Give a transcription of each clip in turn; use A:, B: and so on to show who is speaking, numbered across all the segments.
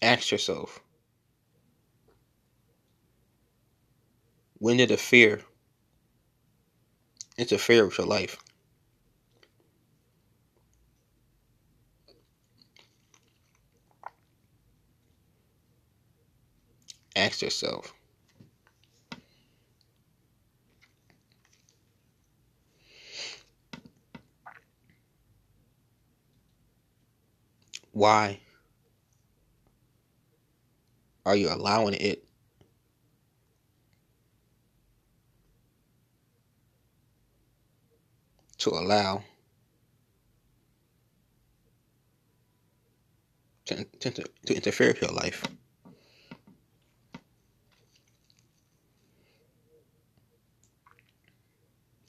A: Ask yourself when did a fear interfere with your life? Ask yourself. Why are you allowing it to allow to, to, to interfere with your life?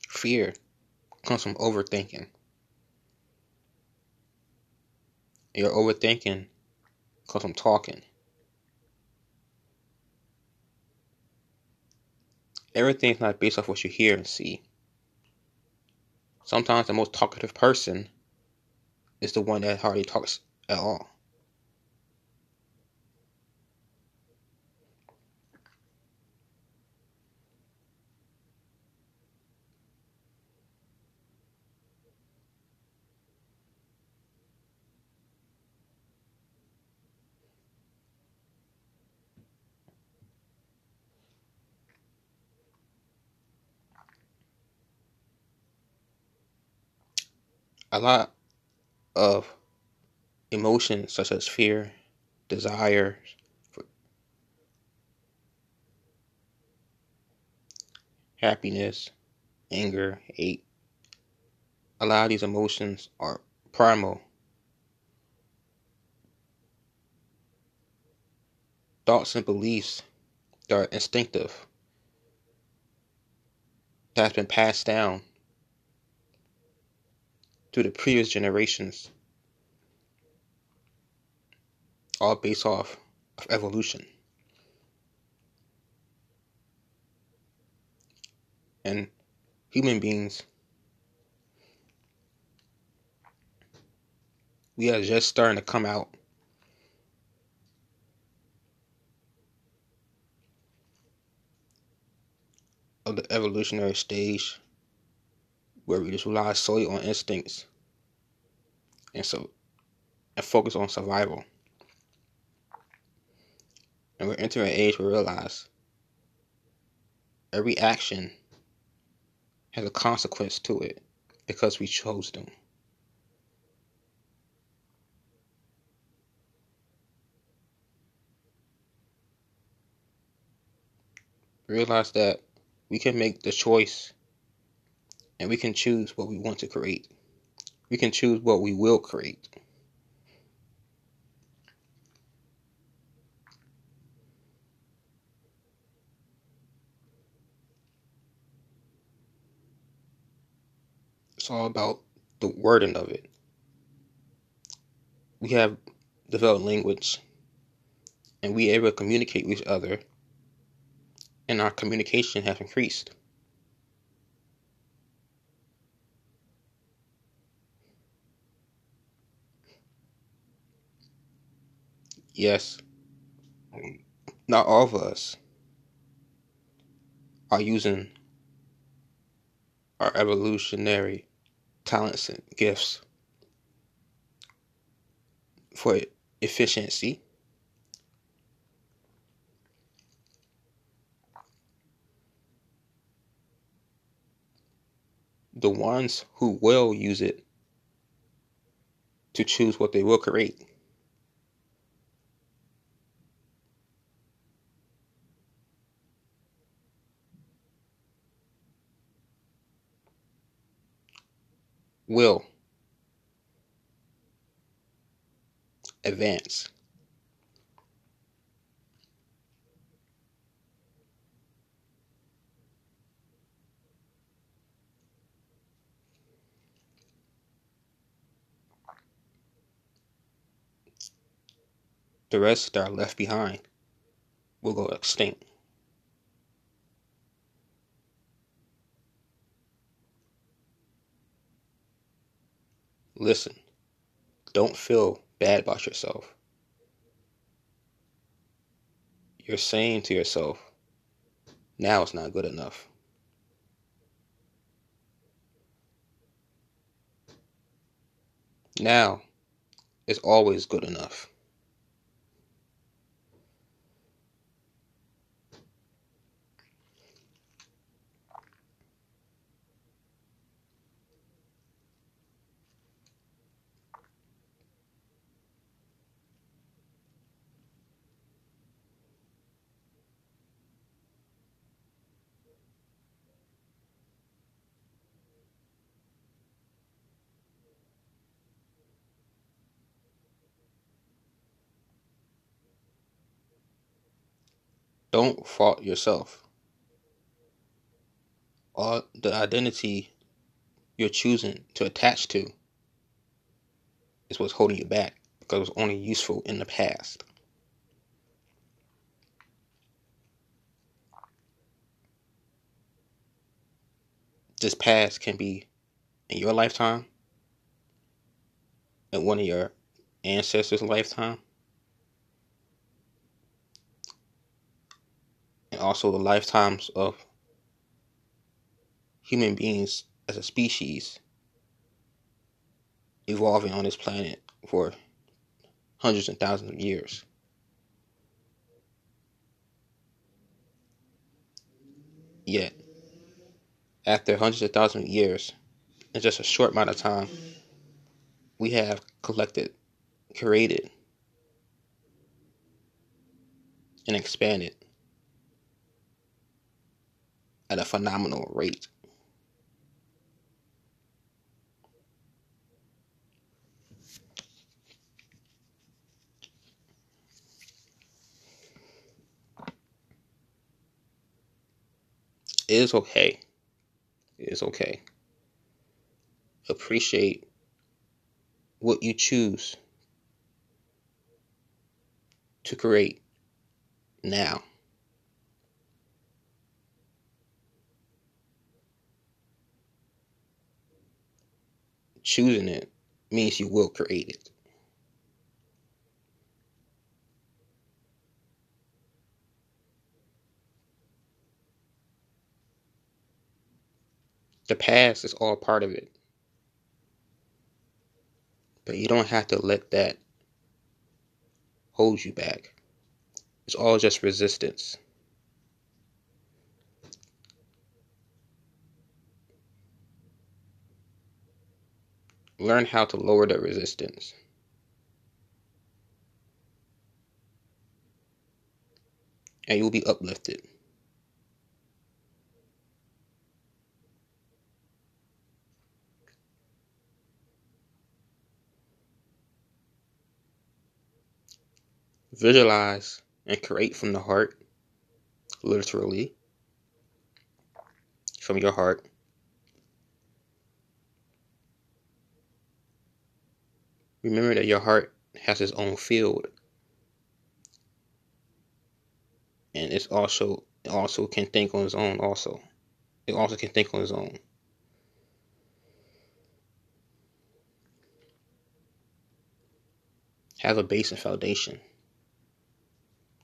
A: Fear comes from overthinking. Your overthinking comes from talking. Everything's not based off what you hear and see. Sometimes the most talkative person is the one that hardly talks at all. A lot of emotions such as fear, desire, happiness, anger, hate. A lot of these emotions are primal. Thoughts and beliefs that are instinctive, that has been passed down through the previous generations, all based off of evolution. And human beings, we are just starting to come out of the evolutionary stage where we just rely solely on instincts and so and focus on survival. And we're entering an age where we realize every action has a consequence to it because we chose them. Realize that we can make the choice and we can choose what we want to create. We can choose what we will create. It's all about the wording of it. We have developed language and we able to communicate with each other and our communication has increased. Yes, not all of us are using our evolutionary talents and gifts for efficiency. The ones who will use it to choose what they will create. Will advance. The rest that are left behind will go extinct. Listen, don't feel bad about yourself. you're saying to yourself, now it's not good enough. Now is always good enough. Don't fault yourself. All the identity you're choosing to attach to is what's holding you back because it was only useful in the past. This past can be in your lifetime, in one of your ancestors' lifetime, and also the lifetimes of human beings as a species evolving on this planet for hundreds and thousands of years. Yet, after hundreds of thousands of years, in just a short amount of time, we have collected, created, and expanded at a phenomenal rate. It is okay. It is okay. Appreciate what you choose to create now. Choosing it means you will create it. The past is all part of it. But you don't have to let that hold you back. It's all just resistance. Learn how to lower the resistance. And you'll be uplifted. Visualize and create from the heart, literally, from your heart. Remember that your heart has its own field. And it's also it also can think on its own also. It also can think on its own. Have a base and foundation.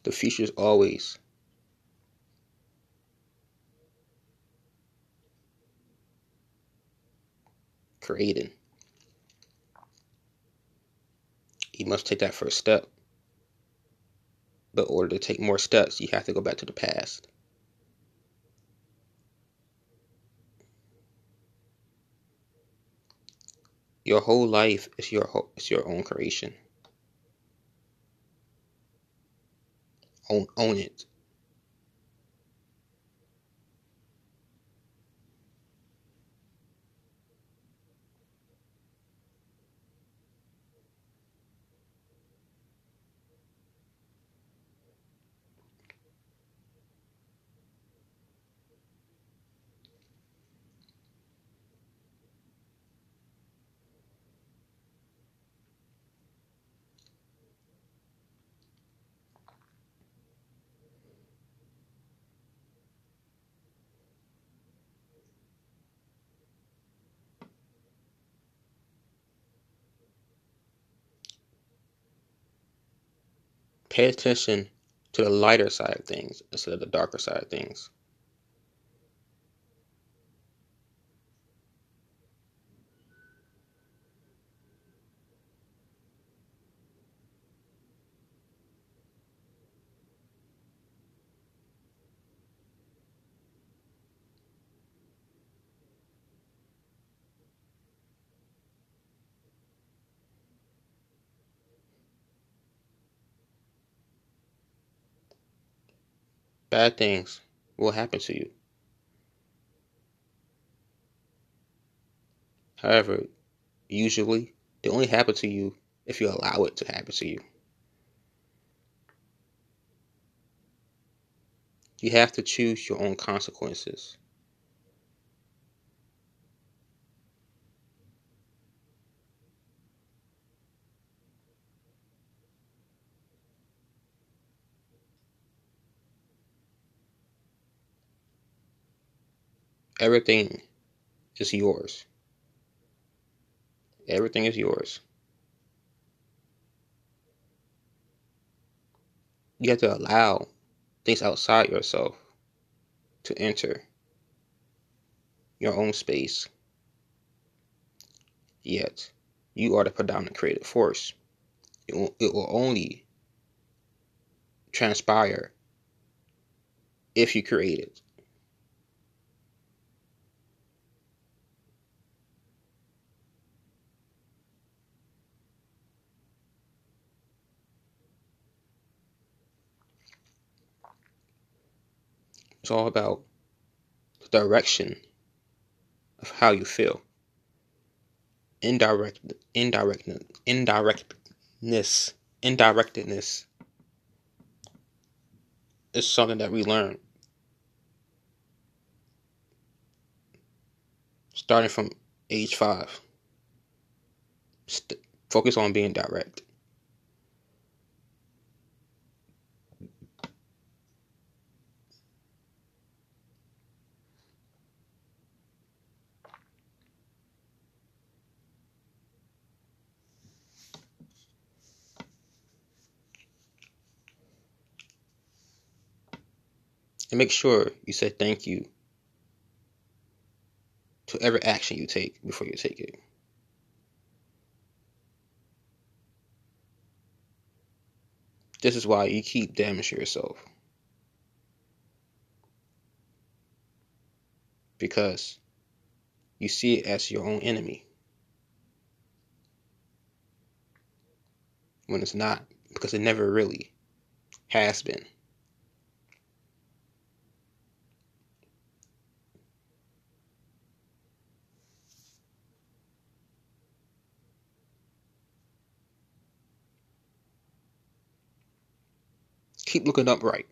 A: The future is always creating. You must take that first step. But in order to take more steps, you have to go back to the past. Your whole life is your is your own creation. Own own it. Pay attention to the lighter side of things instead of the darker side of things. Bad things will happen to you. However, usually they only happen to you if you allow it to happen to you. You have to choose your own consequences. Everything is yours. Everything is yours. You have to allow things outside yourself to enter your own space. Yet, you are the predominant creative force. It will, it will only transpire if you create it. It's all about the direction of how you feel. Indirect, indirect, indirectness, indirectness is something that we learn starting from age five. St- focus on being direct. And make sure you say thank you to every action you take before you take it. This is why you keep damaging yourself. Because you see it as your own enemy. When it's not, because it never really has been. Keep looking upright.